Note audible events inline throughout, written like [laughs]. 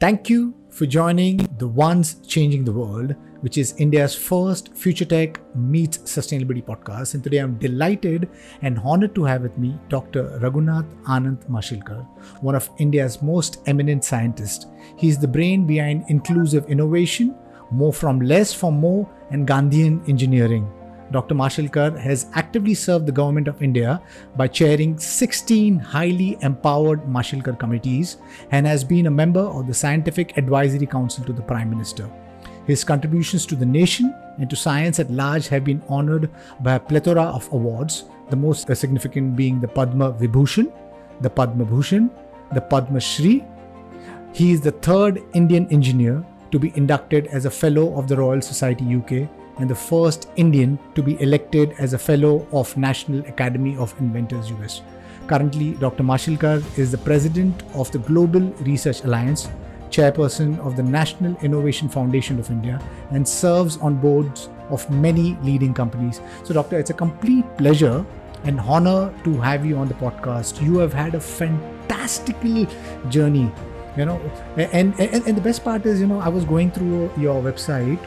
Thank you for joining The Ones Changing the World, which is India's first future tech meets sustainability podcast. And today I'm delighted and honored to have with me Dr. Raghunath Anant Mashelkar, one of India's most eminent scientists. He's the brain behind inclusive innovation, more from less for more, and Gandhian engineering. Dr. Mashelkar has actively served the government of India by chairing 16 highly empowered Mashelkar committees and has been a member of the Scientific Advisory Council to the Prime Minister. His contributions to the nation and to science at large have been honored by a plethora of awards, the most significant being the Padma Vibhushan, the Padma Bhushan, the Padma Shri. He is the third Indian engineer to be inducted as a Fellow of the Royal Society UK and the first Indian to be elected as a Fellow of National Academy of Inventors US. Currently, Dr. Mashelkar is the president of the Global Research Alliance, chairperson of the National Innovation Foundation of India, and serves on boards of many leading companies. So, Doctor, it's a complete pleasure and honor to have you on the podcast. You have had a fantastical journey, you know, and, and, and the best part is, you know, I was going through your website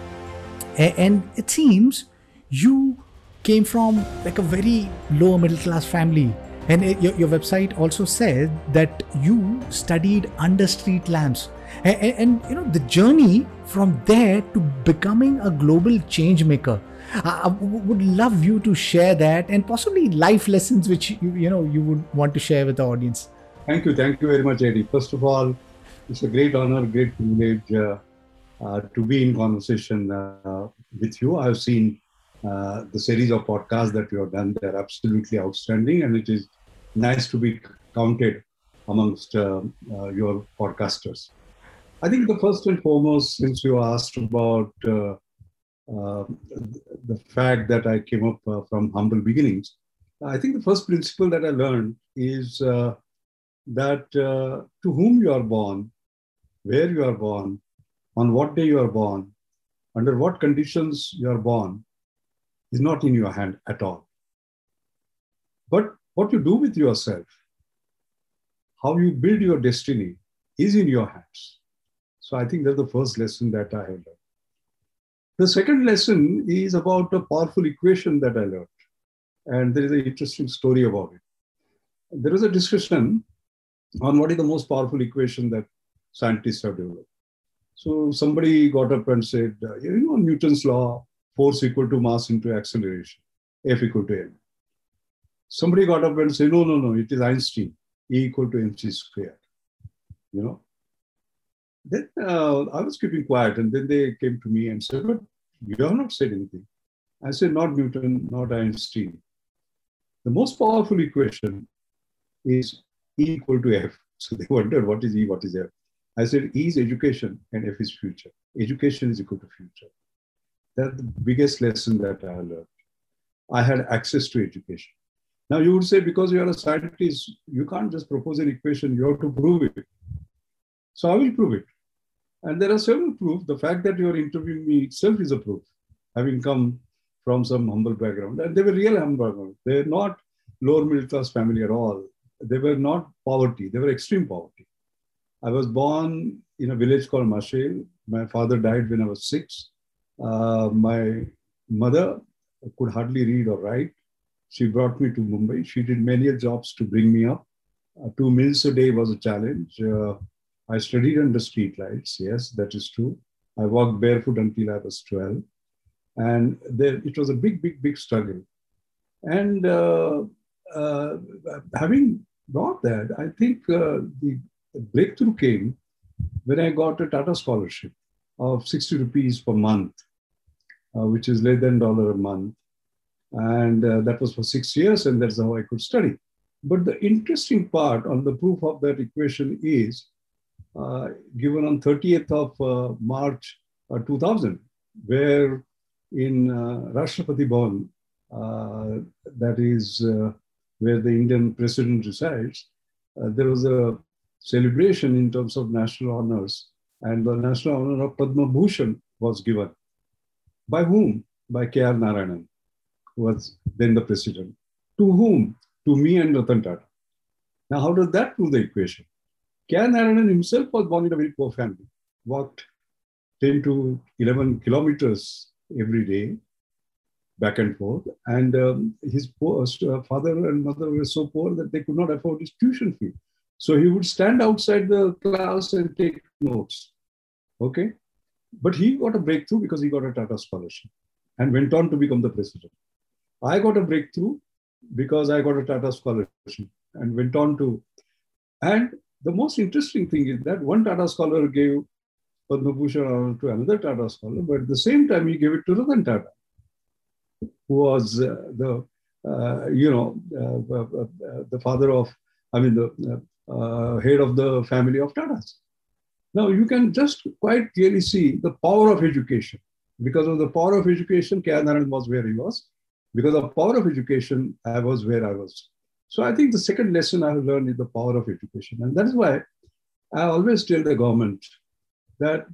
and it seems you came from like a very lower middle class family. And your, your website also said that you studied under street lamps. And, and, you know the journey from there to becoming a global change maker. I, would love you to share that and possibly life lessons which you, you know you would want to share with the audience. Thank you. Thank you very much eddie. First of all it's a great honor great privilege uh, to be in conversation uh, with you. I've seen uh, the series of podcasts that you have done. They're absolutely outstanding, and it is nice to be counted amongst your podcasters. I think the first and foremost, since you asked about uh, uh, the fact that I came up uh, from humble beginnings, I think the first principle that I learned is that to whom you are born, where you are born, on what day you are born, under what conditions you are born, is not in your hand at all. But what you do with yourself, how you build your destiny, is in your hands. So I think that's the first lesson that I have learned. The second lesson is about a powerful equation that I learned. And there is an interesting story about it. There was a discussion on what is the most powerful equation that scientists have developed. So somebody got up and said, uh, you know, Newton's law, force equal to mass into acceleration, F equal to m. Somebody got up and said, no, no, no, it is Einstein, E equal to mc squared. You know. Then uh, I was keeping quiet, and then they came to me and said, but you have not said anything. I said, not Newton, not Einstein. The most powerful equation is E equal to F. [laughs] So they wondered, what is E, what is F? I said, is education and F is future. Education is equal to future. That's the biggest lesson that I learned. I had access to education. Now you would say, because you are a scientist, you can't just propose an equation, you have to prove it. So I will prove it. And there are several proofs. The fact that you are interviewing me itself is a proof, having come from some humble background. And they were real humble background. They're not lower middle class family at all. They were not poverty, they were extreme poverty. I was born in a village called Mashel. My father died when I was six. Uh, my mother could hardly read or write. She brought me to Mumbai. She did many jobs to bring me up. Uh, two meals a day was a challenge. Uh, I studied under street lights. Yes, that is true. I walked barefoot until I was 12. And there, it was a big, big, big struggle. And uh, uh, having got that, I think uh, the the breakthrough came when I got a Tata scholarship of 60 rupees per month, uh, which is less than dollar a month. And uh, that was for six years, and that's how I could study. But the interesting part on the proof of that equation is uh, given on 30th of uh, March uh, 2000, where in uh, Rashtrapati Bhavan, that is where the Indian president resides, there was a celebration in terms of national honors. And the national honor of Padma Bhushan was given. By whom? By K.R. Narayanan, who was then the president. To whom? To me and Ratan Tata. Now, how does that prove the equation? K. Narayanan himself was born in a very poor family, walked 10 to 11 kilometers every day back and forth. And um, his poor, uh, father and mother were so poor that they could not afford his tuition fee. So he would stand outside the class and take notes. Okay. But he got a breakthrough because he got a Tata scholarship and went on to become the president. I got a breakthrough because I got a Tata scholarship and went on to. And the most interesting thing is that one Tata scholar gave Padma Bhushan to another Tata scholar, but at the same time he gave it to Ratan Tata, who was uh, the uh, you know uh, uh, uh the father of, I mean the uh, head of the family of Tatas. Now you can just quite clearly see the power of education. Because of the power of education, K. Narayan was where he was. Because of the power of education, I was where I was. So I think the second lesson I have learned is the power of education. And that is why I always tell the government that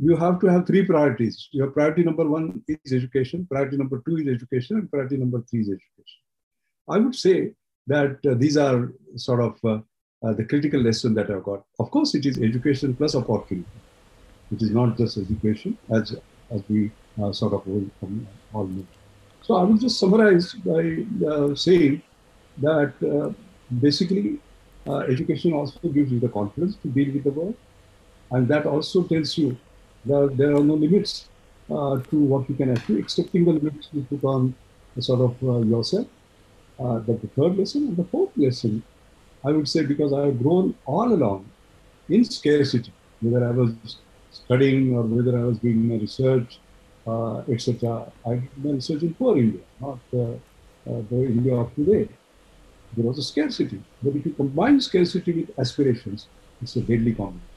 you have to have three priorities. Your priority number one is education, priority number two is education, and priority number three is education. I would say that uh, these are sort of uh, uh, the critical lesson that I've got. Of course, it is education plus opportunity. It is not just education, as as we uh, sort of all know. So I will just summarize by uh, saying that uh, basically uh, education also gives you the confidence to deal with the world, and that also tells you that there are no limits uh, to what you can achieve, excepting the limits you put on sort of yourself. But the third lesson and the fourth lesson I would say because I have grown all along in scarcity, whether I was studying or whether I was doing my research, uh, etc. I did my research in poor India, not uh, uh, the India of today. There was a scarcity. But if you combine scarcity with aspirations, it's a deadly combination.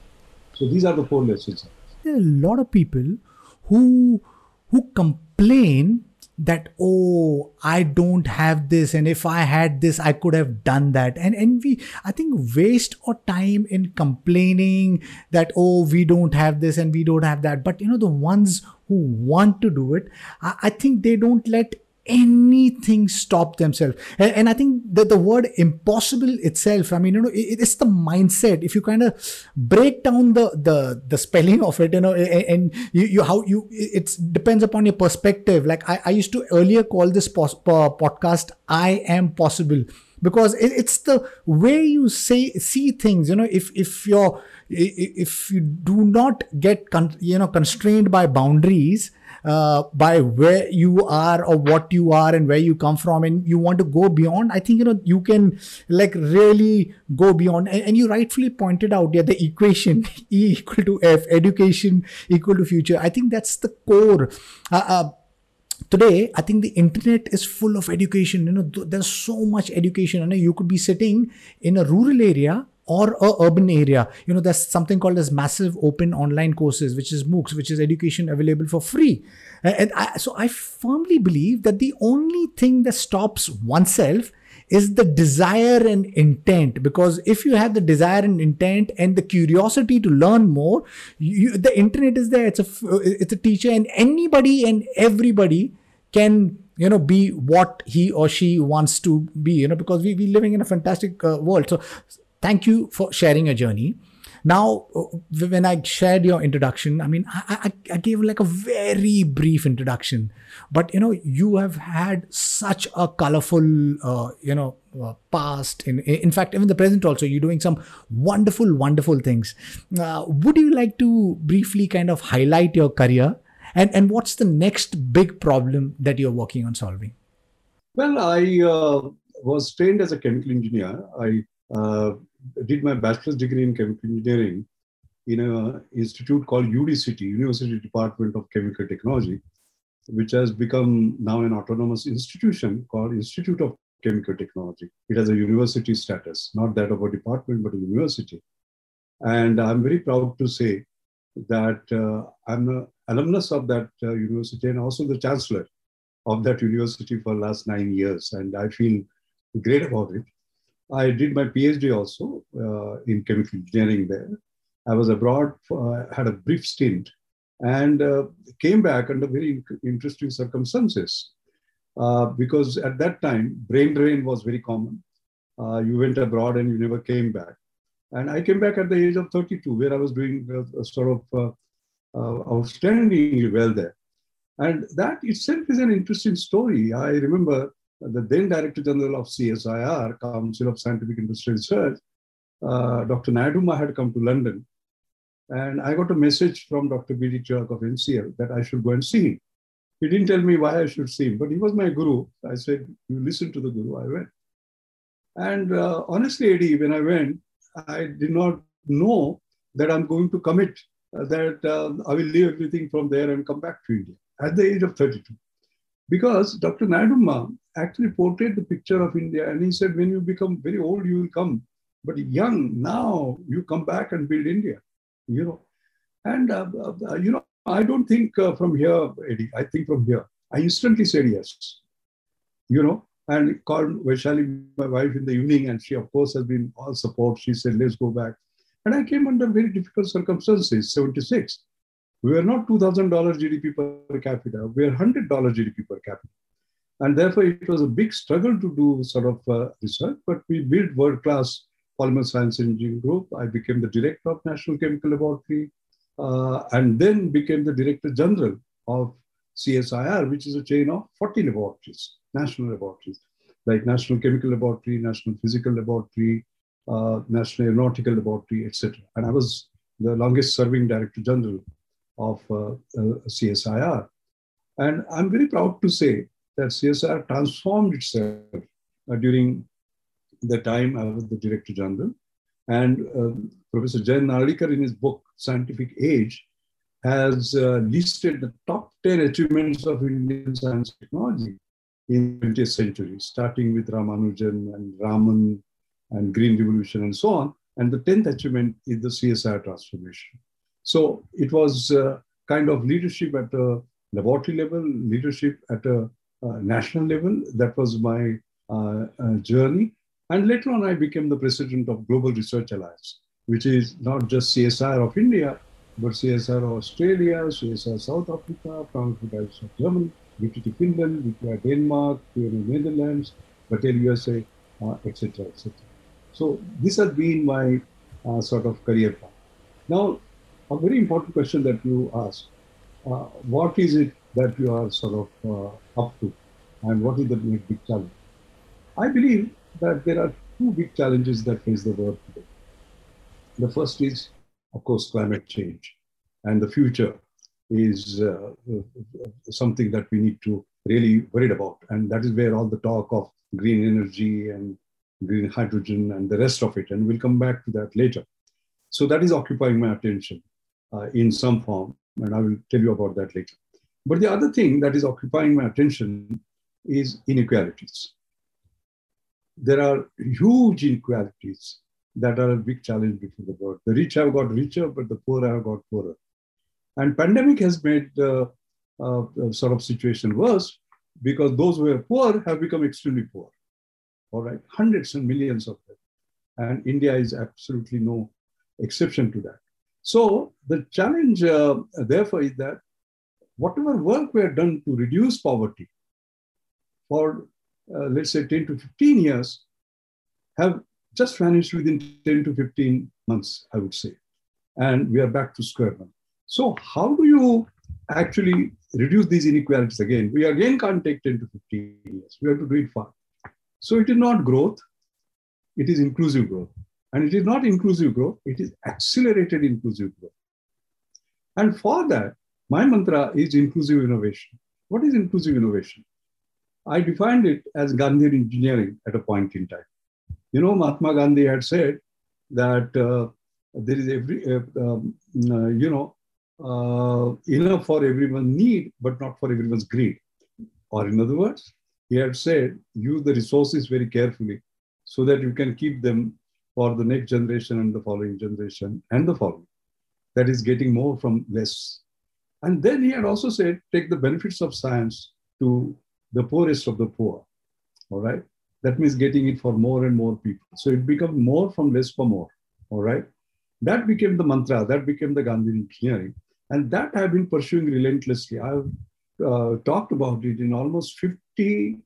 So these are the four lessons. There are a lot of people who who complain that oh i don't have this and if i had this i could have done that. And and we i think waste our time in complaining that oh we don't have this and we don't have that. But you know the ones who want to do it i, I think they don't let anything stop themselves. And, and, i think that the word impossible itself i mean you know it, it's the mindset. If you kind of break down the the the spelling of it you know and, you, you how you it depends upon your perspective. Like i, I used to earlier call this pos, podcast i am possible. Because it, it's the way you say see things you know if if you're if you do not get con, you know constrained by boundaries uh, by where you are or what you are and where you come from and you want to go beyond i think you know you can like really go beyond. And, and you rightfully pointed out yeah the equation [laughs] e equal to f education equal to future. I think that's the core. Uh, uh, today i think the internet is full of education. You know there's so much education. You know you could be sitting in a rural area or a urban area. You know there's something called as massive open online courses which is moocs which is education available for free. And I, so i firmly believe that the only thing that stops oneself is the desire and intent. Because if you have the desire and intent and the curiosity to learn more you, the internet is there. It's a it's a teacher and anybody and everybody can you know be what he or she wants to be you know because we, we're living in a fantastic uh, world. So thank you for sharing your journey. Now, uh, when I shared your introduction, I mean, I, I, I, gave like a very brief introduction, but you know, you have had such a colorful, uh, you know, uh, past. In in fact, even the present also, you're doing some wonderful, wonderful things. Uh, would you like to briefly kind of highlight your career, and and what's the next big problem that you're working on solving? Well, I uh, was trained as a chemical engineer. I uh, did my bachelor's degree in chemical engineering in an institute called UDCT, University Department of Chemical Technology, which has become now an autonomous institution called Institute of Chemical Technology. It has a university status, not that of a department, but a university. And I'm very proud to say that uh, I'm an alumnus of that uh, university and also the chancellor of that university for the last nine years. And I feel great about it. I did my PhD also uh, in chemical engineering there. I was abroad, for, uh, had a brief stint, and uh, came back under very interesting circumstances. Uh, because at that time, brain drain was very common. Uh, you went abroad and you never came back. And I came back at the age of 32, where I was doing a, a sort of uh, uh, outstandingly well there. And that itself is an interesting story. I remember the then Director General of CSIR, Council of Scientific Industrial Research, uh, Dr. Nayudamma had come to London. And I got a message from Dr. B.D. Chirk of NCL that I should go and see him. He didn't tell me why I should see him, but he was my guru. I said, You listen to the guru. I went. And uh, honestly, Eddie, when I went, I did not know that I'm going to commit, uh, that uh, I will leave everything from there and come back to India at the age of 32. Because Dr. Nayudamma actually portrayed the picture of India and he said, when you become very old, you will come. But young, now you come back and build India, you know. And, uh, uh, you know, I don't think uh, from here, Eddie, I think from here. I instantly said yes, you know, and called Vaishali, my wife, in the evening, and she, of course, has been all support. She said, let's go back. And I came under very difficult circumstances, 76. We were not $2,000 GDP per capita, we were $100 GDP per capita. And therefore, it was a big struggle to do sort of uh, research, but we built world-class polymer science engineering group. I became the director of National Chemical Laboratory uh, and then became the director general of CSIR, which is a chain of 40 laboratories, national laboratories, like National Chemical Laboratory, National Physical Laboratory, uh, National Aeronautical Laboratory, etc. And I was the longest serving director general of uh, uh CSIR. And I'm very proud to say that CSIR transformed itself uh, during the time I was the director general. And um, Professor Jayant Narlikar, in his book Scientific Age, has uh, listed the top 10 achievements of Indian science technology in the 20th century, starting with Ramanujan and Raman and Green Revolution and so on. And the 10th achievement is the CSIR transformation. So it was uh, kind of leadership at a laboratory level, leadership at a uh, national level. That was my uh, uh, journey. And later on, I became the president of Global Research Alliance, which is not just CSIR of India, but CSIR of Australia, CSIR South Africa, Fraunhofer of Germany, VTT Finland, VTI Denmark, PNA Netherlands, Battelle USA, etc., etc. So this has been my uh, sort of career path. Now, a very important question that you asked, uh, what is it that you are sort of uh, up to and what is the big challenge? I believe that there are two big challenges that face the world today. The first is, of course, climate change. And the future is uh, something that we need to really worry about. And that is where all the talk of green energy and green hydrogen and the rest of it, and we'll come back to that later. So that is occupying my attention uh, in some form, and I will tell you about that later. But the other thing that is occupying my attention is inequalities there are huge inequalities that are a big challenge before the world. The rich have got richer, but the poor have got poorer. And pandemic has made the uh, sort of situation worse because those who are poor have become extremely poor. All right, hundreds and millions of them. And India is absolutely no exception to that. So the challenge, uh, therefore, is that whatever work we have done to reduce poverty for uh, let's say 10 to 15 years, have just vanished within 10 to 15 months, I would say. And we are back to square one. So, how do you actually reduce these inequalities again? We again can't take 10 to 15 years. We have to do it fast. So, it is not growth, it is inclusive growth. And it is not inclusive growth, it is accelerated inclusive growth. And for that, my mantra is inclusive innovation. What is inclusive innovation? I defined it as Gandhian engineering at a point in time. You know, Mahatma Gandhi had said that uh, there is every, uh, um, uh, you know, uh, enough for everyone's need, but not for everyone's greed. Or in other words, he had said, use the resources very carefully so that you can keep them for the next generation and the following generation and the following. That is getting more from less. And then he had also said, take the benefits of science to the poorest of the poor. All right. That means getting it for more and more people. So it becomes more from less for more. All right. That became the mantra, that became the Gandhi engineering. And that I've been pursuing relentlessly. I've uh, talked about it in almost 50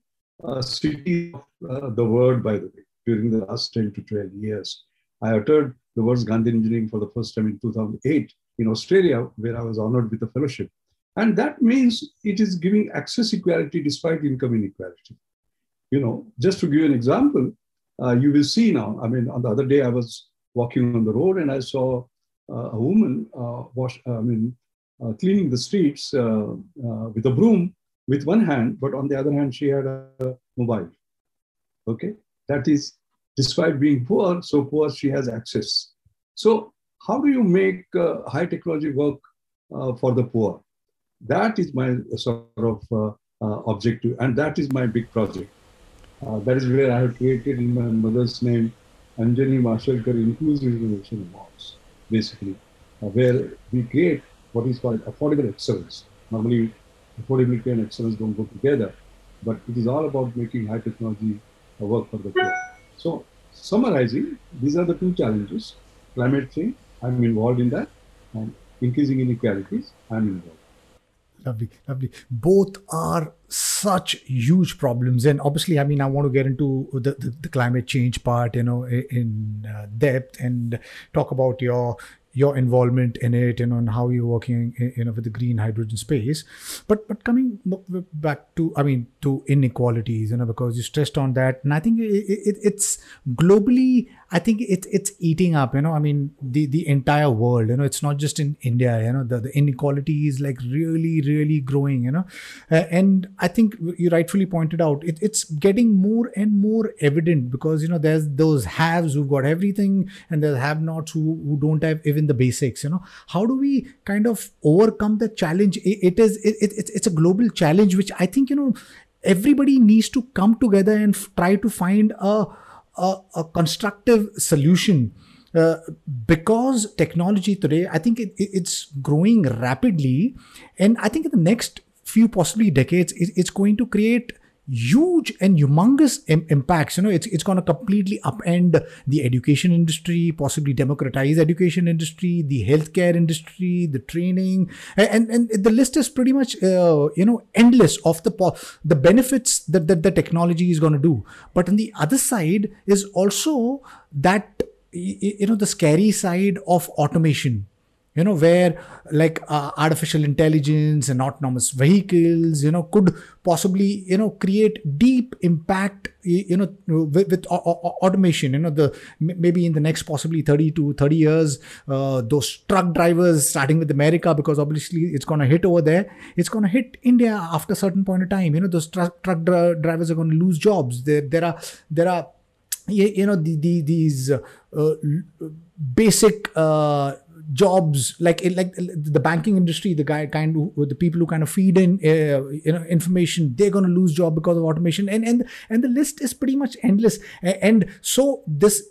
uh, cities of uh, the world, by the way, during the last 10 to 12 years. I uttered the words Gandhi Engineering for the first time in 2008 in Australia, where I was honored with a fellowship. And that means it is giving access equality despite income inequality. You know, just to give you an example, uh, you will see now. I mean, on the other day, I was walking on the road and I saw uh, a woman uh, wash, I mean, uh, cleaning the streets uh, uh, with a broom with one hand, but on the other hand, she had a mobile. Okay, that is despite being poor, so poor she has access. So, how do you make uh, high technology work uh, for the poor? That is my sort of uh, objective, and that is my big project. Uh, that is where I have created in my mother's name Anjani Mashelkar Inclusive Innovation Awards, basically, uh, where we create what is called affordable excellence. Normally, affordability and excellence don't go together, but it is all about making high technology work for the poor. So, summarizing, these are the two challenges climate change, I'm involved in that, and increasing inequalities, I'm involved. Lovely, lovely. Both are such huge problems, and obviously, I mean, I want to get into the, the, the climate change part, you know, in uh, depth and talk about your your involvement in it and on how you're working you know with the green hydrogen space. But but coming back to i mean to inequalities you know because you stressed on that. And i think it, it, it's globally i think it, it's eating up you know. I mean the the entire world you know it's not just in india you know. The, the inequality is like really really growing you know. Uh, and i think you rightfully pointed out it, it's getting more and more evident because you know there's those haves who've got everything and there's have nots who, who don't have even the basics you know. How do we kind of overcome the challenge? It, it is it, it, it's a global challenge which i think you know everybody needs to come together and f- try to find a, a, a constructive solution. Uh, because technology today i think it, it's growing rapidly. And i think in the next few possibly decades it's going to create huge and humongous Im- impacts. You know it's, it's going to completely upend the education industry possibly democratize education industry the healthcare industry the training. And and, and the list is pretty much uh, you know endless of the po- the benefits that, that the technology is going to do. But on the other side is also that you know the scary side of automation you know where like uh, artificial intelligence and autonomous vehicles you know could possibly you know create deep impact you know with, with automation. You know the maybe in the next possibly 30 to 30 years uh, those truck drivers starting with america because obviously it's going to hit over there. It's going to hit india after a certain point of time. You know those truck truck drivers are going to lose jobs. There there are there are you know the, the, these uh, basic uh, jobs like like the banking industry the guy kind of the people who kind of feed in uh, you know information they're going to lose job because of automation. And and and the list is pretty much endless. And so this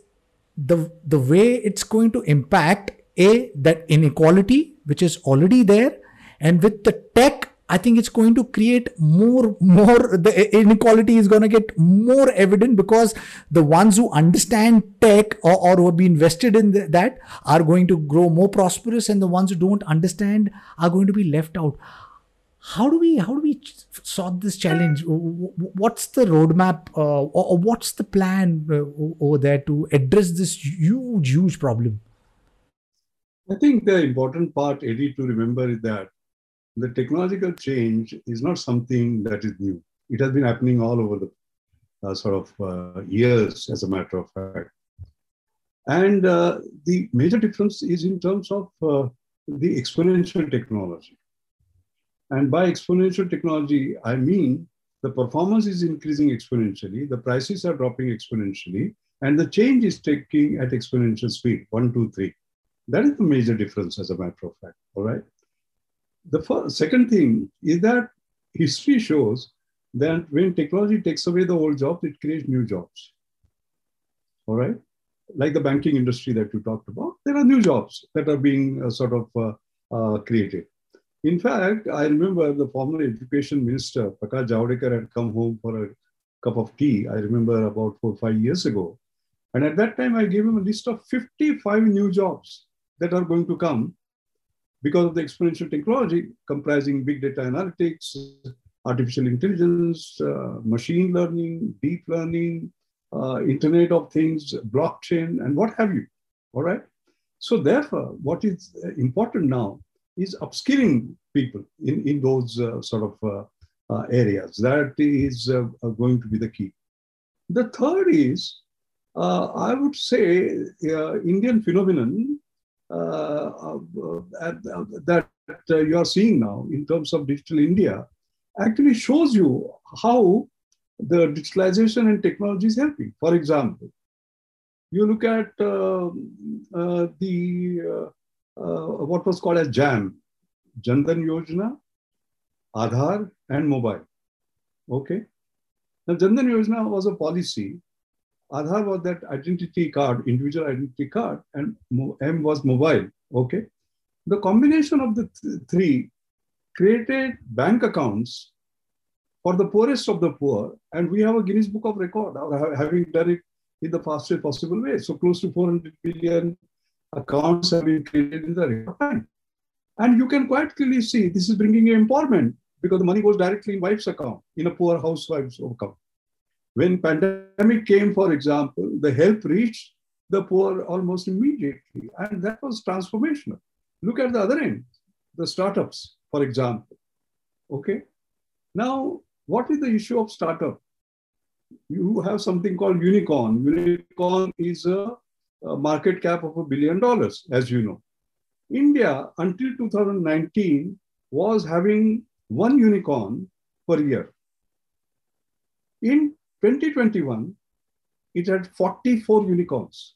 the the way it's going to impact a that inequality which is already there and with the tech I think it's going to create more, more, the inequality is going to get more evident because the ones who understand tech or, or who have been invested in the, that are going to grow more prosperous and the ones who don't understand are going to be left out. How do we, how do we solve this challenge? What's the roadmap uh, or, or, what's the plan uh, over there to address this huge, huge problem? I think the important part, Eddie, to remember is that the technological change is not something that is new. It has been happening all over the uh, sort of uh, years, as a matter of fact. And uh, the major difference is in terms of uh, the exponential technology. And by exponential technology, I mean the performance is increasing exponentially, the prices are dropping exponentially, and the change is taking at exponential speed one, two, three. That is the major difference, as a matter of fact. All right. The first, second thing is that history shows that when technology takes away the old jobs, it creates new jobs. All right? Like the banking industry that you talked about, there are new jobs that are being uh, sort of uh, uh, created. In fact, I remember the former education minister, Prakash Javadekar, had come home for a cup of tea. I remember about four or five years ago. And at that time, I gave him a list of 55 new jobs that are going to come because of the exponential technology comprising big data analytics, artificial intelligence, uh, machine learning, deep learning, uh, Internet of Things, blockchain, and what have you. All right. So therefore, what is uh, important now is upskilling people in, in those uh, sort of uh, uh, areas. That is going to be the key. The third is, I would say, Indian phenomenon that you are seeing now in terms of digital India actually shows you how the digitalization and technology is helping. For example, you look at uh, uh, the uh, uh what was called as JAM, Jan Dhan Yojana, Aadhaar, and mobile. Okay. Now, Jan Dhan Yojana was a policy. Aadhaar was that identity card, individual identity card, and M was mobile. Okay. The combination of the th three created bank accounts for the poorest of the poor, and we have a Guinness Book of Record uh, of having done it in the fastest possible way. So close to 400 billion accounts have been created in the record time. And you can quite clearly see this is bringing empowerment because the money goes directly in wife's account, in a poor housewife's account. When pandemic came, for example, the help reached the poor almost immediately. And that was transformational. Look at the other end, the startups, for example. Okay. Now, what is the issue of startup? You have something called unicorn. Unicorn is a, a market cap of a billion dollars, as you know. India, until 2019, was having one unicorn per year. In 2021, it had 44 unicorns.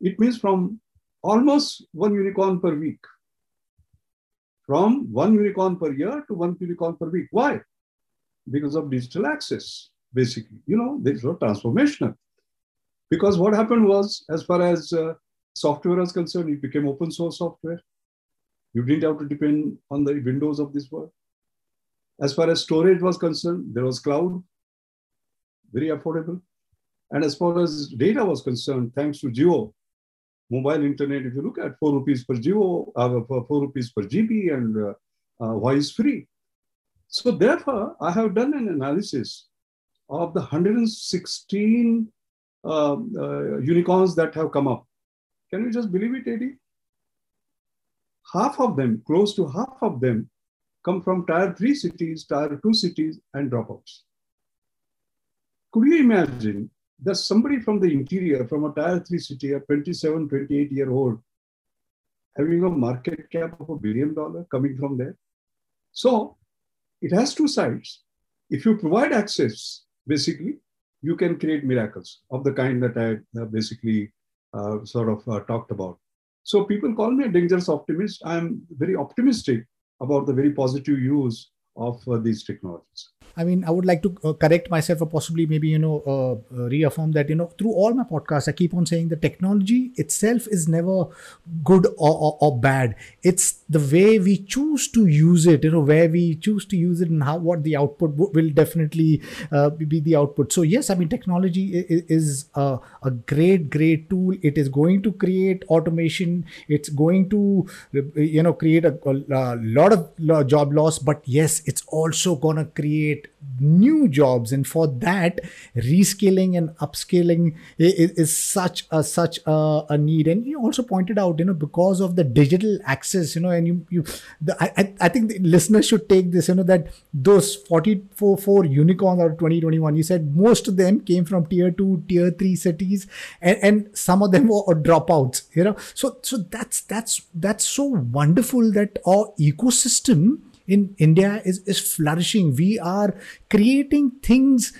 It means from almost one unicorn per week. From one unicorn per year to one unicorn per week. Why? Because of digital access, basically. You know, this was transformational. Because what happened was, as far as uh, software was concerned, it became open source software. You didn't have to depend on the windows of this world. As far as storage was concerned, there was cloud, very affordable. And as far as data was concerned, thanks to Jio, mobile internet, if you look at 4 rupees per Jio, uh, 4 rupees per GB and uh, uh, voice free. So therefore, I have done an analysis of the 116 um, uh, unicorns that have come up can you just believe it, Eddie? Half of them, close to half of them, come from tier three cities, tier two cities, and dropouts. Could you imagine that somebody from the interior, from a tier three city, a 27, 28 year old, having a market cap of a billion dollar coming from there? So it has two sides. If you provide access, basically, you can create miracles of the kind that I uh, basically uh, sort of uh, talked about. So people call me a dangerous optimist. I'm very optimistic about the very positive use of uh, these technologies. I mean, I would like to uh, correct myself or possibly maybe, you know, uh, uh, reaffirm that, you know, through all my podcasts, I keep on saying the technology itself is never good or, or, or, bad. It's the way we choose to use it, you know, where we choose to use it and how, what the output will definitely uh, be the output. So, yes, I mean, technology is, is a, a great, great tool. It is going to create automation. It's going to, you know, create a, a lot of job loss. But yes, it's also going to create create new jobs. And for that reskilling and upskilling is, is such a such a, a, need. And you also pointed out you know because of the digital access you know and you you the, I, I think the listeners should take this you know that those 44 four unicorns out of 2021 you said most of them came from tier 2 tier 3 cities and, and some of them [laughs] were dropouts you know. So so that's that's that's so wonderful that our ecosystem in India is, is flourishing. We are creating things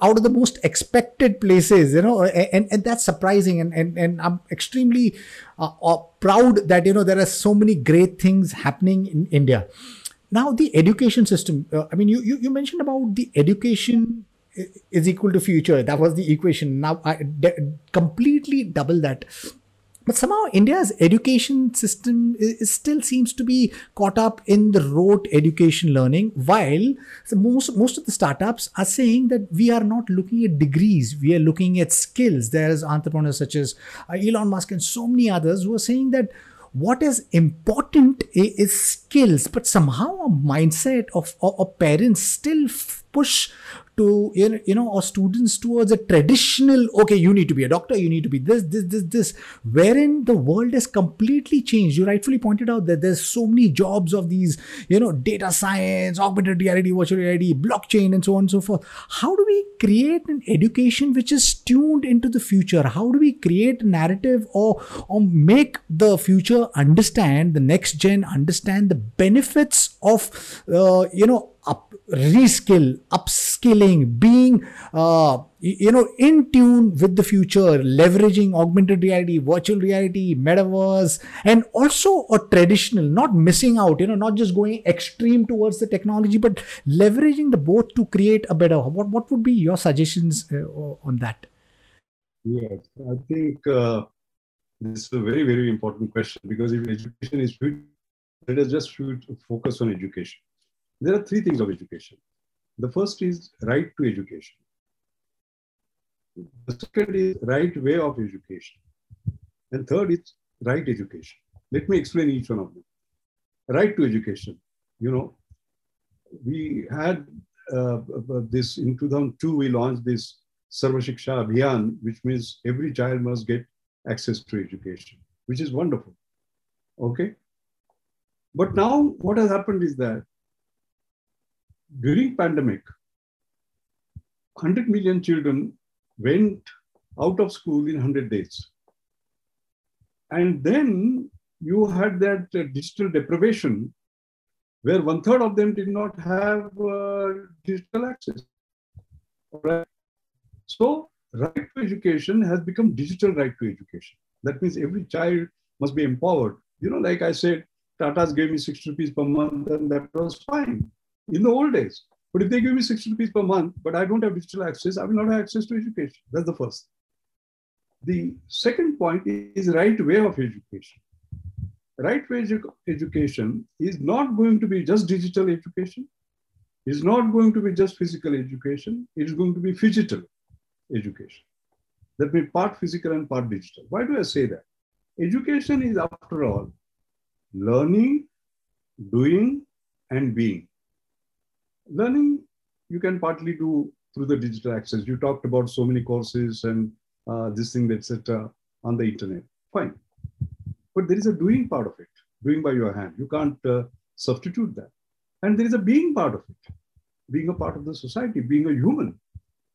out of the most expected places, you know, and, and that's surprising. And, and, and I'm extremely uh, uh, proud that, you know, there are so many great things happening in India. Now, the education system, uh, I mean, you, you, you mentioned about the education is equal to future. That was the equation. Now I completely double that. But somehow India's education system is, still seems to be caught up in the rote education learning, while most, most of the startups are saying that we are not looking at degrees, we are looking at skills. There's entrepreneurs such as uh, Elon Musk and so many others who are saying that what is important is skills, but somehow a mindset of, of, of parents still push to you know, or students towards a traditional okay you need to be a doctor you need to be this this this this wherein the world has completely changed. You rightfully pointed out that there's so many jobs of these you know data science augmented reality virtual reality blockchain and so on and so forth. How do we create an education which is tuned into the future? How do we create a narrative or or make the future understand the next gen understand the benefits of uh, you know up reskill upskilling being uh, you know in tune with the future leveraging augmented reality virtual reality metaverse and also a traditional not missing out you know not just going extreme towards the technology but leveraging the both to create a better what what would be your suggestions uh, on that? Yes i think uh, this is a very very important question because if education is let us just focus on education there are three things of education. The first is right to education. The second is right way of education. And third is right education. Let me explain each one of them. Right to education. You know, we had uh, this in 2002, we launched this Sarva Shiksha Abhiyan, which means every child must get access to education, which is wonderful. Okay. But now what has happened is that during pandemic, 100 million children went out of school in 100 days. And then you had that uh, digital deprivation where one third of them did not have uh, digital access. Right? So, right to education has become digital right to education. That means every child must be empowered. You know, like I said, Tata's gave me 60 rupees per month, and that was fine in the old days. But if they give me 60 rupees per month, but I don't have digital access, I will not have access to education. That's the first. The second point is right way of education. Right way edu- education is not going to be just digital education. It's not going to be just physical education. It is going to be phygital education. That means part physical and part digital. Why do I say that? Education is, after all, learning, doing, and being learning you can partly do through the digital access. You talked about so many courses and uh, this thing, etc., on the internet. Fine, but there is a doing part of it, doing by your hand. You can't uh, substitute that. And there is a being part of it, being a part of the society, being a human.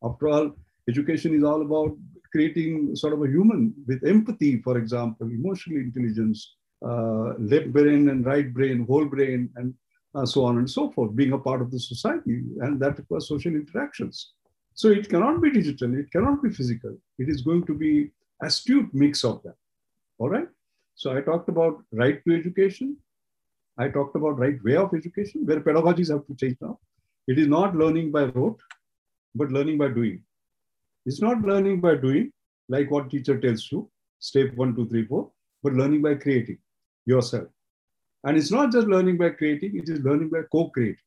After all, education is all about creating sort of a human with empathy, for example, emotional intelligence, uh, left brain and right brain, whole brain, and uh, so on and so forth, being a part of the society, and that requires social interactions. So it cannot be digital, it cannot be physical. It is going to be astute mix of that. All right. So I talked about right to education. I talked about right way of education, where pedagogies have to change now. It is not learning by rote, but learning by doing. It's not learning by doing, like what teacher tells you, step one, two, three, four, but learning by creating yourself. And it's not just learning by creating, it is learning by co-creating.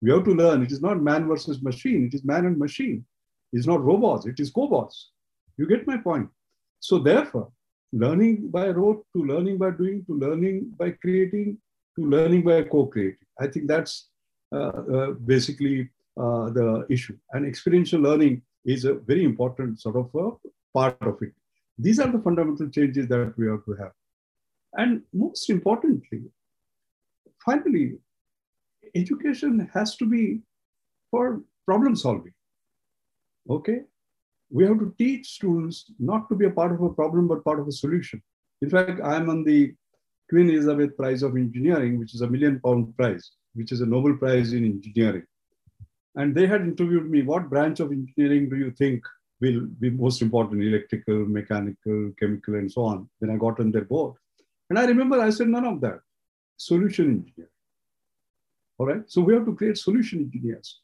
We have to learn. It is not man versus machine. It is man and machine. It's not robots. It is cobots. You get my point. So therefore, learning by rote to learning by doing to learning by creating to learning by co-creating. I think that's uh, uh, basically uh, the issue. And experiential learning is a very important sort of part of it. These are the fundamental changes that we have to have. And most importantly, finally, education has to be for problem solving. Okay? We have to teach students not to be a part of a problem, but part of a solution. In fact, I'm on the Queen Elizabeth Prize of Engineering, which is a million pound prize, which is a Nobel Prize in engineering. And they had interviewed me, what branch of engineering do you think will be most important, electrical, mechanical, chemical, and so on, Then I got on their board. And I remember I said, none of that solution engineer. All right. So we have to create solution engineers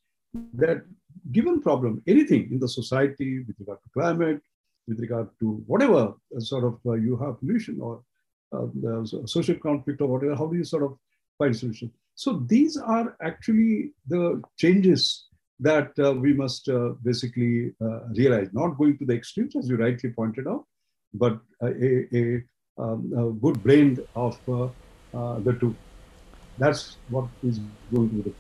that given problem, anything in the society with regard to climate, with regard to whatever sort of uh, you have pollution or uh, social conflict or whatever, how do you sort of find solution? So these are actually the changes that uh, we must uh, basically uh, realize, not going to the extremes, as you rightly pointed out, but a, a, um, a good blend of uh, uh, the two. That's what is going to key.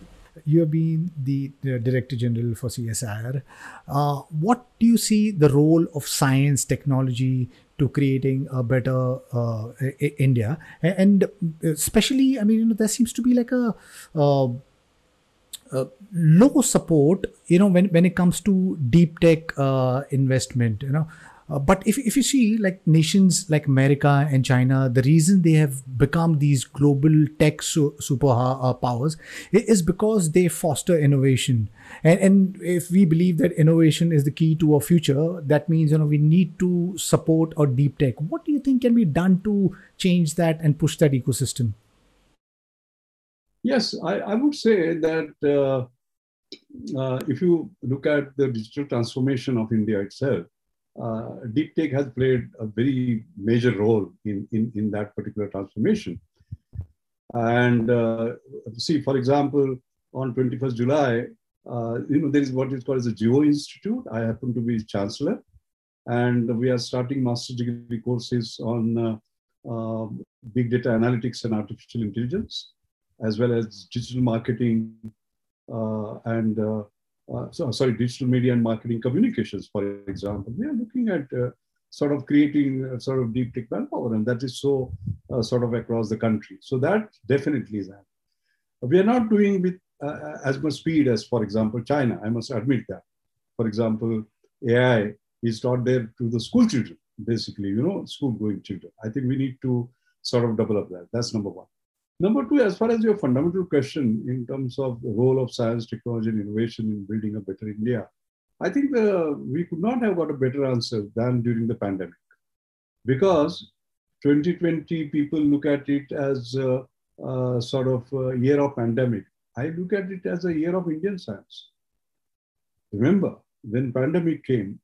you have been the, the Director General for CSIR. Uh, what do you see the role of science, technology to creating a better uh, India? And especially, I mean, you know, there seems to be like a uh, uh, low support you know when, when it comes to deep tech uh, investment you know uh, but if, if you see like nations like America and China, the reason they have become these global tech su- super uh, is because they foster innovation. And, and if we believe that innovation is the key to our future, that means you know we need to support our deep tech. What do you think can be done to change that and push that ecosystem? Yes, I, I would say that uh, uh, if you look at the digital transformation of India itself, uh, deep tech has played a very major role in, in, in that particular transformation. And uh, see, for example, on 21st July, uh, you know, there is what is called as a Jio Institute. I happen to be chancellor, and we are starting master degree courses on uh, uh, big data analytics and artificial intelligence, as well as digital marketing uh, and uh, so, sorry, digital media and marketing communications, for example. We are looking at uh, sort of creating uh, sort of deep tech manpower, and that is so uh, sort of across the country. So that definitely is that. We are not doing with uh, as much speed as, for example, China. I must admit that. For example, AI is taught there to the school children, basically, you know, school going children. I think we need to sort of develop that. That's number one. Number two, as far as your fundamental question in terms of the role of science, technology, and innovation in building a better India, I think we could not have got a better answer than during the pandemic. Because 2020, people look at it as a, a sort of a year of pandemic. I look at it as a year of Indian science. Remember, when pandemic came,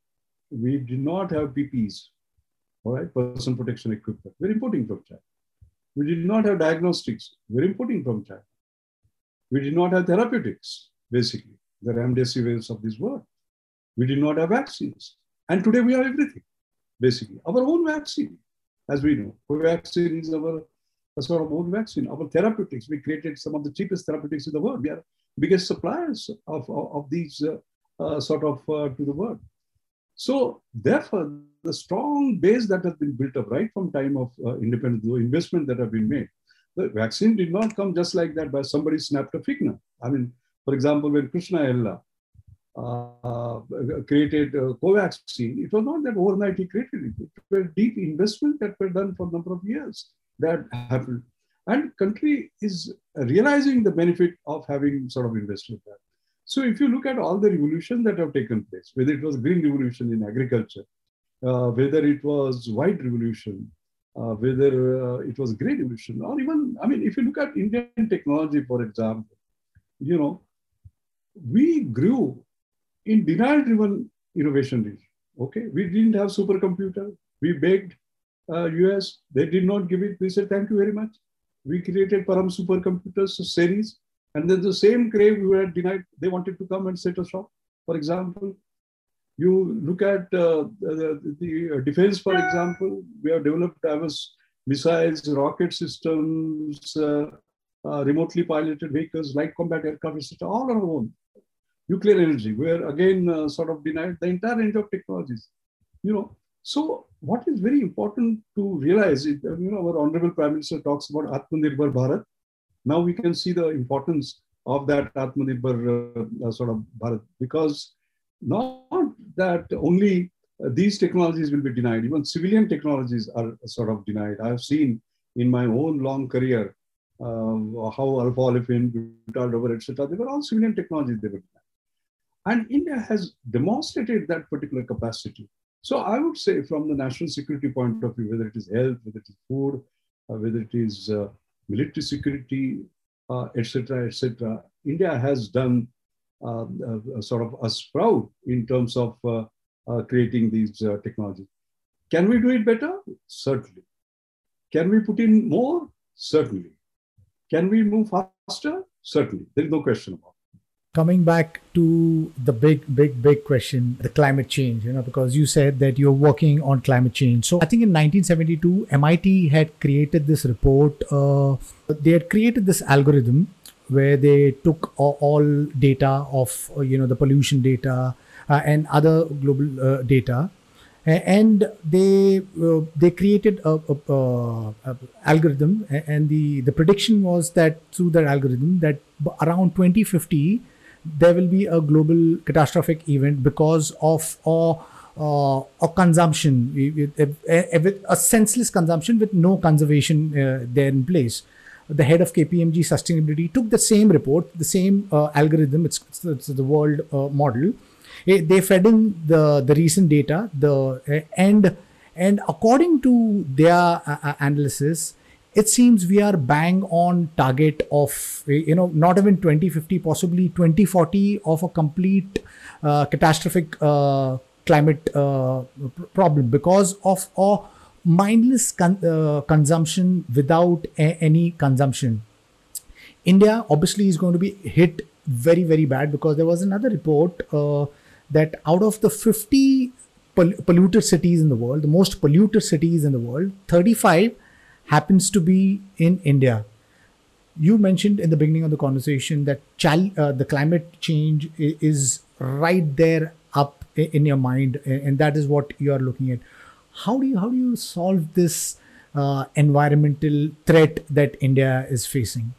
we did not have PPEs, all right, personal protection equipment. very important from China. We did not have diagnostics. We're importing from China. We did not have therapeutics, basically, the remdesivir of this world. We did not have vaccines. And today we have everything, basically. Our own vaccine, as we know. Our vaccine is our sort of own vaccine. Our therapeutics, we created some of the cheapest therapeutics in the world. We are biggest suppliers of, of, of these uh, uh, sort of uh, to the world. So therefore, the strong base that has been built up right from time of uh, independence, the investment that have been made, the vaccine did not come just like that by somebody snapped a fig I mean, for example, when Krishna Ella uh, created uh, Covaxin, it was not that overnight he created it. It was deep investment that were done for a number of years that happened. And country is realizing the benefit of having sort of invested that. So if you look at all the revolutions that have taken place, whether it was green revolution in agriculture, uh, whether it was white revolution, uh, whether uh, it was grey revolution, or even, I mean, if you look at Indian technology, for example, you know, we grew in denial-driven innovation region. Okay, we didn't have supercomputer. We begged uh, US. They did not give it. We said thank you very much. We created Param supercomputers series, and then the same Cray we were denied. They wanted to come and set a shop, for example. You look at uh, the, the, defense, for example, we have developed diverse missiles, rocket systems, uh, uh, remotely piloted vehicles, light combat aircraft, etc., all on our own. Nuclear energy, where again uh, sort of denied the entire range of technologies. You know, so what is very important to realize, is, you know, our honorable prime minister talks about Atmanirbhar Bharat. Now we can see the importance of that Atmanirbhar uh, sort of Bharat because not that only uh, these technologies will be denied, even civilian technologies are sort of denied. I've seen in my own long career uh, how alpha olefin, butyl etc. They were all civilian technologies they were denied. And India has demonstrated that particular capacity. So I would say from the national security point of view, whether it is health, whether it is food, uh, whether it is uh, military security, etc., uh, etc., India has done um, uh, uh, sort of us proud in terms of creating these technologies. Can we do it better? Certainly. Can we put in more? Certainly. Can we move faster? Certainly. There is no question about it. Coming back to the big, big, big question, the climate change, you know, because you said that you're working on climate change. So I think in 1972, MIT had created this report. Uh, they had created this algorithm where they took all, data of uh, you know the pollution data uh, and other global uh, data, and they uh, they created a, a, a, algorithm, and the the prediction was that through that algorithm that around 2050 there will be a global catastrophic event because of a uh, a consumption, a senseless consumption with no conservation uh, there in place. The head of KPMG sustainability took the same report, the same uh, algorithm, it's, it's, the world uh, model. They fed in the, the recent data, the eh, and and according to their uh, analysis, it seems we are bang on target of you know not even 2050 possibly 2040 of a complete uh, catastrophic uh, climate uh, problem because of a mindless con- uh, consumption without a- any consumption. India obviously is going to be hit very, very bad because there was another report uh, that out of the 50 pol- polluted cities in the world, the most polluted cities in the world, 35 happens to be in India. You mentioned in the beginning of the conversation that chal- uh, the climate change is right there up in your mind and that is what you are looking at. How do you how do you solve this uh, environmental threat that india is facing?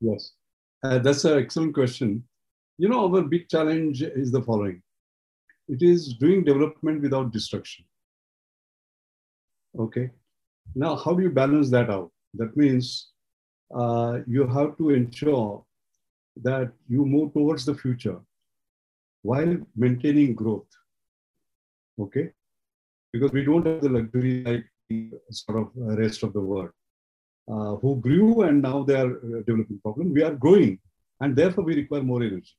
Yes. Uh, that's an excellent question. You know our big challenge is the following. It is doing development without destruction. Okay now how do you balance that out that means uh, you have to ensure that you move towards the future while maintaining growth. Okay? Because we don't have the luxury like the sort of rest of the world uh, who grew and now they are uh, developing problem. We are growing and therefore we require more energy.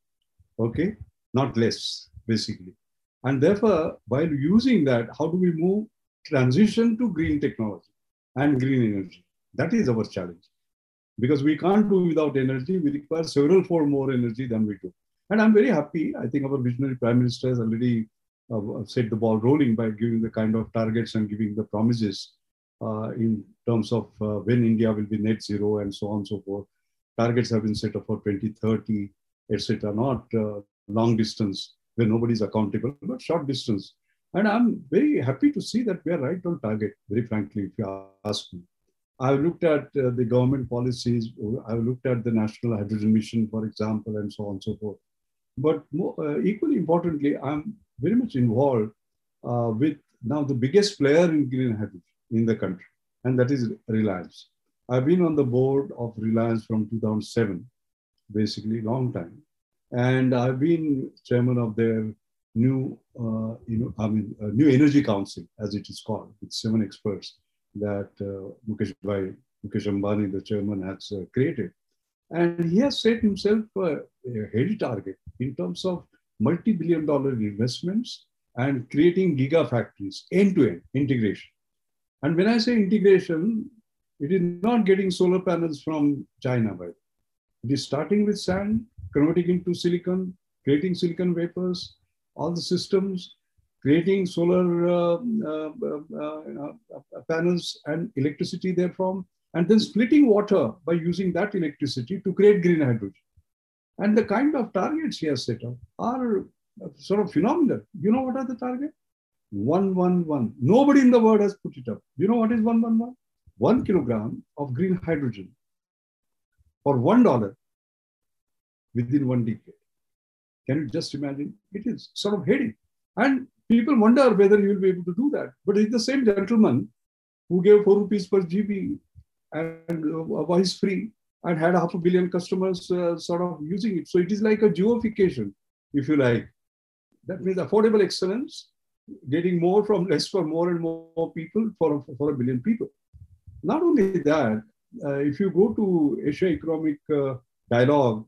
Okay? Not less, basically. And therefore, while using that, how do we move transition to green technology and green energy? That is our challenge. Because we can't do without energy, we require several fold more energy than we do. And I'm very happy. I think our visionary prime minister has already uh, set the ball rolling by giving the kind of targets and giving the promises uh, in terms of uh, when India will be net zero and so on and so forth. Targets have been set up for 2030, etc. Not uh, long distance where nobody is accountable, but short distance. And I'm very happy to see that we are right on target, very frankly, if you ask me. I've looked at uh, the government policies, I've looked at the National Hydrogen Mission, for example, and so on and so forth. But more, uh, equally importantly, I'm very much involved uh, with now the biggest player in green hydrogen in the country, and that is Reliance. I've been on the board of Reliance from 2007, basically long time, and I've been chairman of their new, uh, you know, I mean, new energy council, as it is called, with seven experts that uh, Mukesh Bhai, Mukesh Ambani, the chairman, has uh, created. And he has set himself a, heady target in terms of multi-billion dollar investments and creating gigafactories, end-to-end integration. And when I say integration, it is not getting solar panels from China, but it is starting with sand, converting into silicon, creating silicon wafers, all the systems, creating solar uh, uh, uh, uh panels and electricity therefrom, and then splitting water by using that electricity to create green hydrogen. And the kind of targets he has set up are sort of phenomenal. You know what are the targets? 111. Nobody in the world has put it up. You know what is 111? One kilogram of green hydrogen for one dollar within one decade. Can you just imagine? It is sort of heady. And people wonder whether you will be able to do that. But it's the same gentleman who gave 4 rupees per GB and uh, voice free and had half a billion customers uh, sort of using it. So it is like a Jiofication, if you like. That means affordable excellence, getting more from less for more and more people for, for a billion people. Not only that, uh, if you go to Asia Economic uh, Dialogue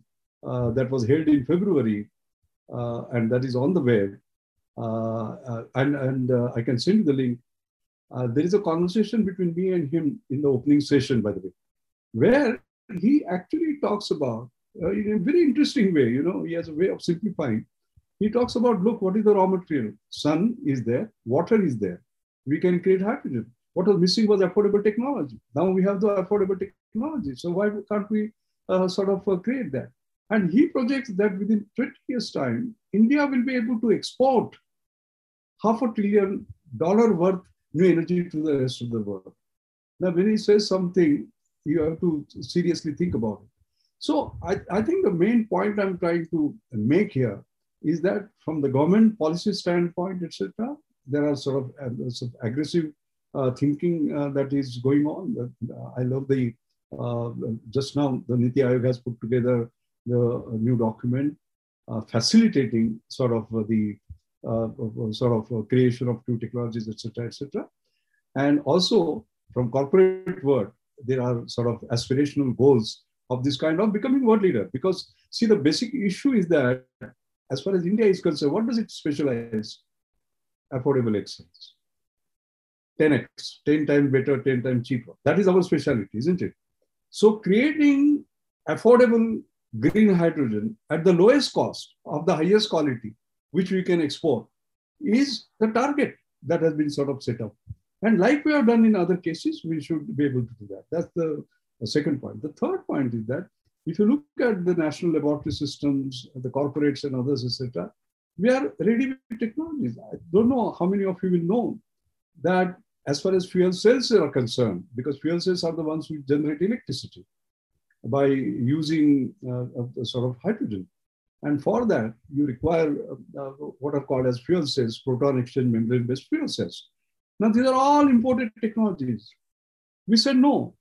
uh, that was held in February, and that is on the web, and, and I can send you the link, uh, there is a conversation between me and him in the opening session, by the way, where he actually talks about, uh, in a very interesting way, you know, he has a way of simplifying. He talks about, look, what is the raw material? Sun is there, water is there. We can create hydrogen. What was missing was affordable technology. Now we have the affordable technology. So why can't we uh, sort of uh, create that. And he projects that within 20 years' time, India will be able to export half a trillion dollar worth new energy to the rest of the world. Now, when he says something, you have to seriously think about it. So I, I think the main point I'm trying to make here is that from the government policy standpoint, etc., there are sort of, uh, sort of aggressive uh, thinking uh, that is going on. I love the uh, just now the Niti Aayog has put together the uh, new document uh, facilitating sort of uh, the uh, sort of creation of new technologies, etc., etc. And also from corporate world, there are sort of aspirational goals of this kind of becoming world leader. Because see, the basic issue is that as far as India is concerned, what does it specialize? Affordable excellence. 10x, 10 times better, 10 times cheaper. That is our specialty, isn't it? So creating affordable green hydrogen at the lowest cost of the highest quality, which we can export, is the target that has been sort of set up. And like we have done in other cases, we should be able to do that. That's the, the second point. The third point is that if you look at the national laboratory systems, the corporates and others, etc., we are ready with technologies. I don't know how many of you will know that as far as fuel cells are concerned, because fuel cells are the ones who generate electricity by using uh, a, sort of hydrogen. And for that, you require uh, uh, what are called as fuel cells, proton exchange membrane based fuel cells. Now, these are all imported technologies. We said no.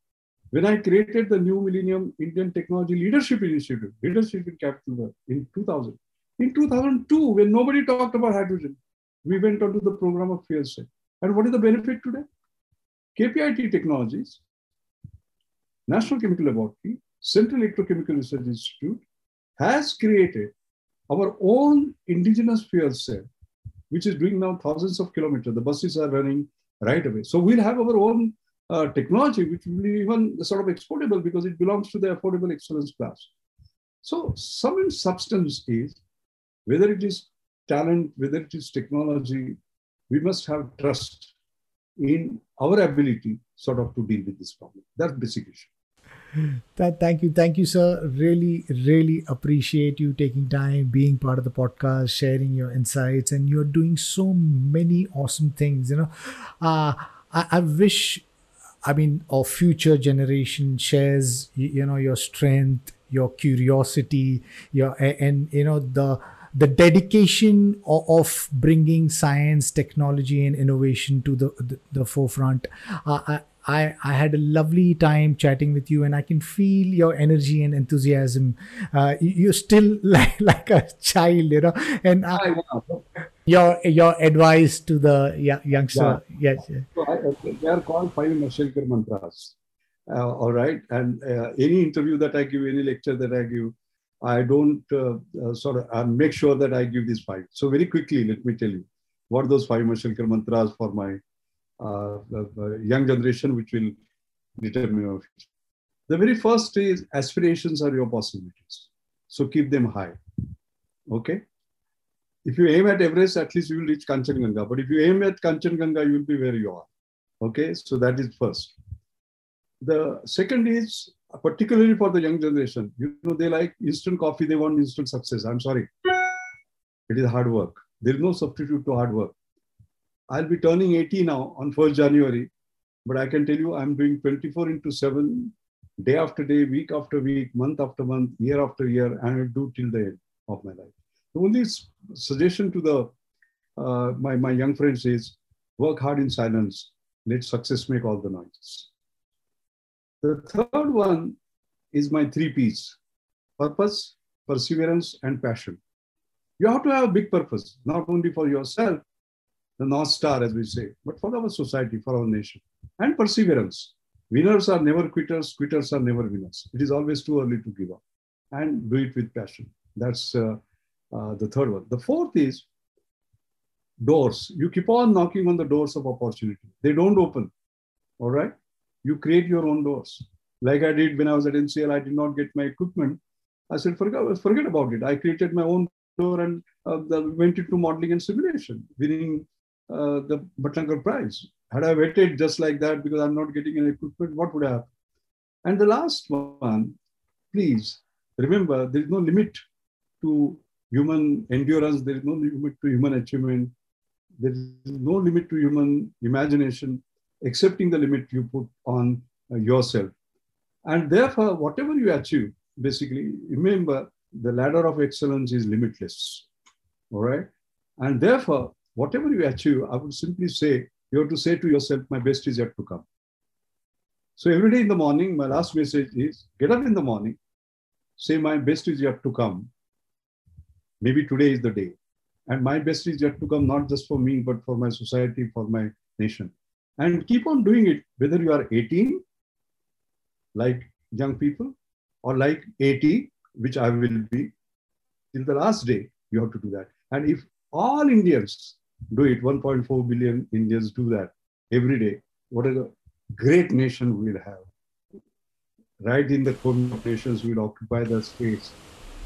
When I created the New Millennium Indian Technology Leadership Initiative, Leadership in Capital Work in 2000, in 2002, when nobody talked about hydrogen, we went on to the program of fuel cell. And what is the benefit today? KPIT Technologies, National Chemical Laboratory, Central Electrochemical Research Institute has created our own indigenous fuel cell, which is doing now thousands of kilometers. The buses are running right away. So we'll have our own uh, technology, which will be even sort of exportable because it belongs to the affordable excellence class. So some substance is whether it is talent, whether it is technology, we must have trust in our ability sort of to deal with this problem. That's basic issue. Thank you, thank you, sir. Really, really appreciate you taking time, being part of the podcast, sharing your insights, and you're doing so many awesome things. You know, uh, I, I wish, I mean, our future generation shares, you, you know, your strength, your curiosity, your and you know the the dedication of, of, bringing science, technology, and innovation to the the, the forefront. Uh, I, I had a lovely time chatting with you, and I can feel your energy and enthusiasm. Uh, you're still [laughs] like like a child, you know. And uh, your your advice to the youngster, yeah. yes. yes. So I, they are called five Mashelkar mantras. Uh, all right, and uh, any interview that I give, any lecture that I give, I don't uh, uh, sort of uh, make sure that I give these five. So very quickly, let me tell you what those five Mashelkar mantras for my uh, young generation, which will determine our future. The very first is aspirations are your possibilities. So keep them high. Okay. If you aim at Everest, at least you will reach Kanchenjunga. But if you aim at Kanchenjunga, you will be where you are. Okay. So that is first. The second is particularly for the young generation. You know, they like instant coffee, they want instant success. I'm sorry. It is hard work. There is no substitute to hard work. I'll be turning 80 now on 1st January, but I can tell you I'm doing 24 into 7, day after day, week after week, month after month, year after year, and I'll do till the end of my life. The only suggestion to the uh, my, my young friends is work hard in silence. Let success make all the noise. The third one is my three P's purpose, perseverance, and passion. You have to have a big purpose, not only for yourself, the North Star, as we say, but for our society, for our nation. And perseverance. Winners are never quitters, quitters are never winners. It is always too early to give up. And do it with passion. That's uh, uh, the third one. The fourth is doors. You keep on knocking on the doors of opportunity. They don't open. All right? You create your own doors. Like I did when I was at NCL, I did not get my equipment. I said, forget, forget about it. I created my own door and uh, went into modeling and simulation, winning uh, the Bhatnagar Prize. Had I waited just like that because I'm not getting an equipment, what would have happened? And the last one please remember there is no limit to human endurance, there is no limit to human achievement, there is no limit to human imagination, excepting the limit you put on uh, yourself. And therefore, whatever you achieve, basically, remember the ladder of excellence is limitless. All right. And therefore, whatever you achieve, I would simply say, you have to say to yourself, my best is yet to come. So every day in the morning, my last message is get up in the morning, say, my best is yet to come. Maybe today is the day. And my best is yet to come, not just for me, but for my society, for my nation. And keep on doing it, whether you are 18, like young people, or like 80, which I will be, till the last day, you have to do that. And if all Indians do it, 1.4 billion Indians do that every day, what a great nation we'll have. Right in the corner of nations, we'll occupy the space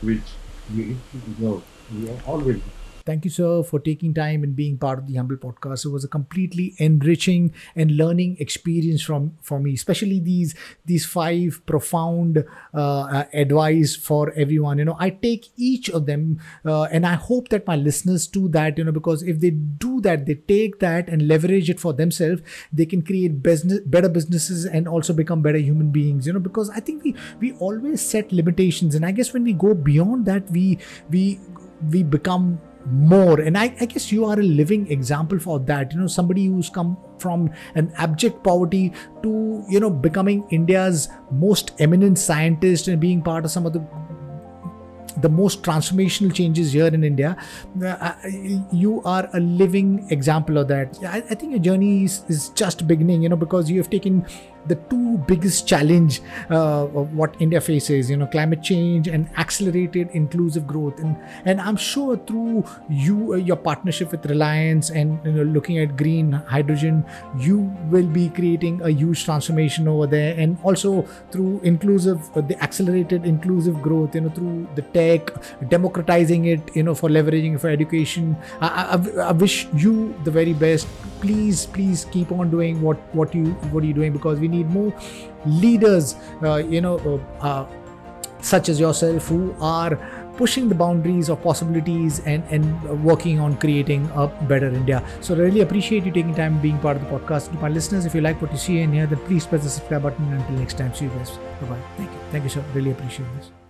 which we know We are always Thank you, sir, for taking time and being part of the Humble Podcast. It was a completely enriching and learning experience from for me, especially these these five profound uh, uh, advice for everyone. You know, I take each of them, uh, and I hope that my listeners do that. You know, because if they do that, they take that and leverage it for themselves, they can create business better businesses and also become better human beings. You know, because I think we we always set limitations, and I guess when we go beyond that, we we we become more and I, I, guess you are a living example for that you know somebody who's come from an abject poverty to you know becoming india's most eminent scientist and being part of some of the the most transformational changes here in India. Uh, you are a living example of that. I, I think your journey is, is, just beginning, you know, because you have taken the two biggest challenge uh, what India faces, you know, climate change and accelerated inclusive growth. And and I'm sure through you, uh, your partnership with Reliance and you know, looking at green hydrogen, you will be creating a huge transformation over there. And also through inclusive, uh, the accelerated inclusive growth, you know, through the tech, democratizing it, you know, for leveraging for education. I, I, I wish you the very best. Please, please keep on doing what what you what are you doing because we need need more leaders, uh, you know, uh, uh, such as yourself who are pushing the boundaries of possibilities and, and working on creating a better India. So I really appreciate you taking time being part of the podcast. To my listeners, if you like what you see in here, then please press the subscribe button. Until next time, see you guys. Bye bye. Thank you. Thank you, sir. Really appreciate this.